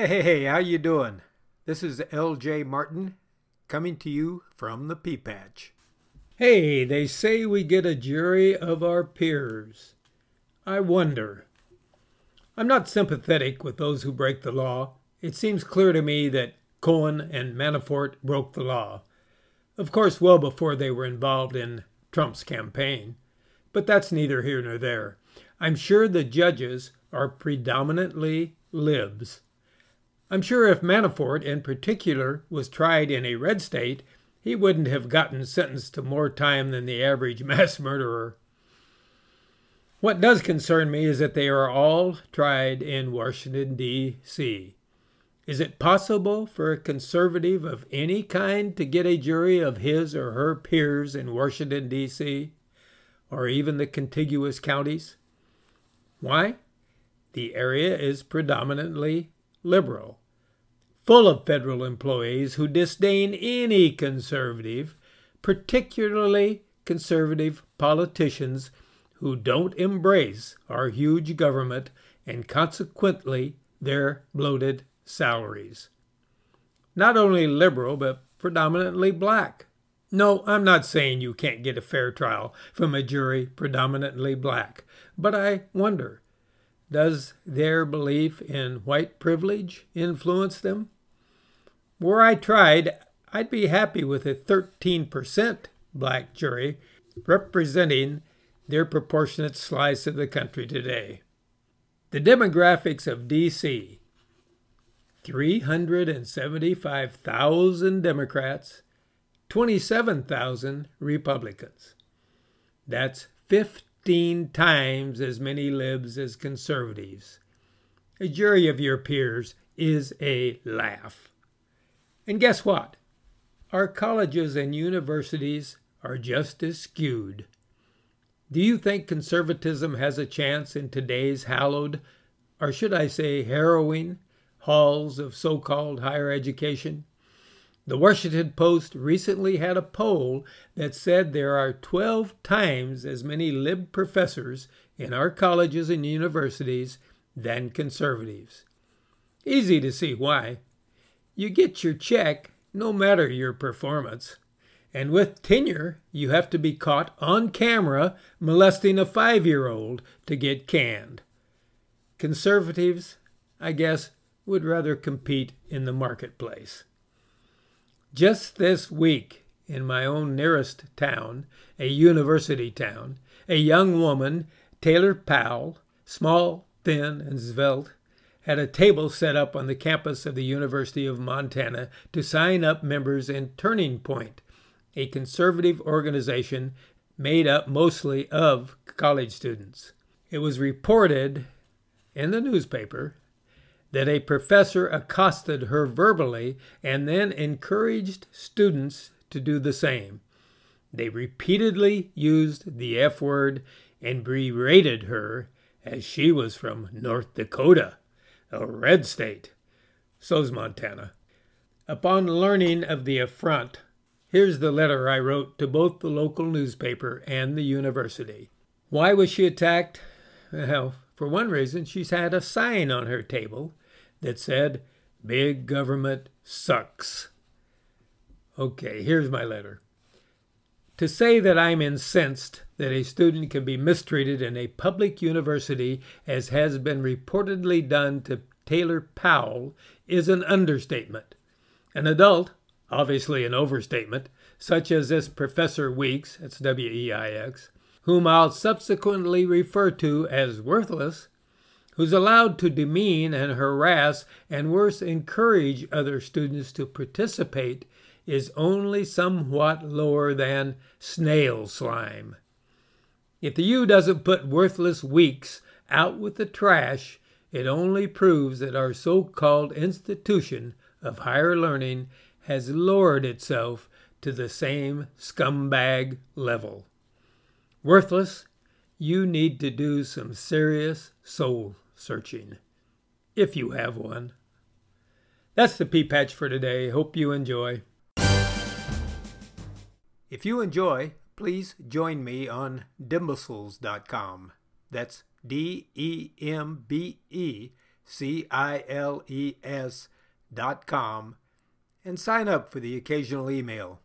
Hey, hey, hey, how you doing? This is L.J. Martin coming to you from the Pea Patch. Hey, they say we get a jury of our peers. I wonder. I'm not sympathetic with those who break the law. It seems clear to me that Cohen and Manafort broke the law. Of course, well before they were involved in Trump's campaign. But that's neither here nor there. I'm sure the judges are predominantly libs. I'm sure if Manafort, in particular, was tried in a red state, he wouldn't have gotten sentenced to more time than the average mass murderer. What does concern me is that they are all tried in Washington, D.C. Is it possible for a conservative of any kind to get a jury of his or her peers in Washington, D.C., or even the contiguous counties? Why? The area is predominantly liberal, full of federal employees who disdain any conservative, particularly conservative politicians who don't embrace our huge government and consequently their bloated salaries. Not only liberal, but predominantly black. No, I'm not saying you can't get a fair trial from a jury predominantly black, but I wonder does their belief in white privilege influence them? Were I tried, I'd be happy with a 13% black jury representing their proportionate slice of the country today. The demographics of D.C. 375,000 Democrats, 27,000 Republicans. That's 15 times as many libs as conservatives. A jury of your peers is a laugh. And guess what? Our colleges and universities are just as skewed. Do you think conservatism has a chance in today's hallowed, or should I say harrowing, halls of so called higher education? The Washington Post recently had a poll that said there are 12 times as many lib professors in our colleges and universities than conservatives. Easy to see why. You get your check no matter your performance. And with tenure, you have to be caught on camera molesting a five year old to get canned. Conservatives, I guess, would rather compete in the marketplace. Just this week, in my own nearest town, a university town, a young woman, Taylor Powell, small, thin, and svelte, had a table set up on the campus of the University of Montana to sign up members in Turning Point, a conservative organization made up mostly of college students. It was reported in the newspaper that a professor accosted her verbally and then encouraged students to do the same. They repeatedly used the F word and berated her as she was from North Dakota, a red state. So's Montana. Upon learning of the affront, here's the letter I wrote to both the local newspaper and the university. Why was she attacked? Well, for one reason, she's had a sign on her table that said, Big government sucks. Okay, here's my letter. To say that I'm incensed that a student can be mistreated in a public university, as has been reportedly done to Taylor Powell, is an understatement. An adult, obviously an overstatement, such as this Professor Weix, that's W E I X, whom I'll subsequently refer to as worthless, who's allowed to demean and harass and worse encourage other students to participate is only somewhat lower than snail slime. If the U doesn't put worthless Weix out with the trash, it only proves that our so called institution of higher learning has lowered itself to the same scumbag level. Worthless, you need to do some serious soul searching, if you have one. That's the pea patch for today. Hope you enjoy. If you enjoy, please join me on dembeciles.com. That's D E M B E C I L E S dot com, and sign up for the occasional email.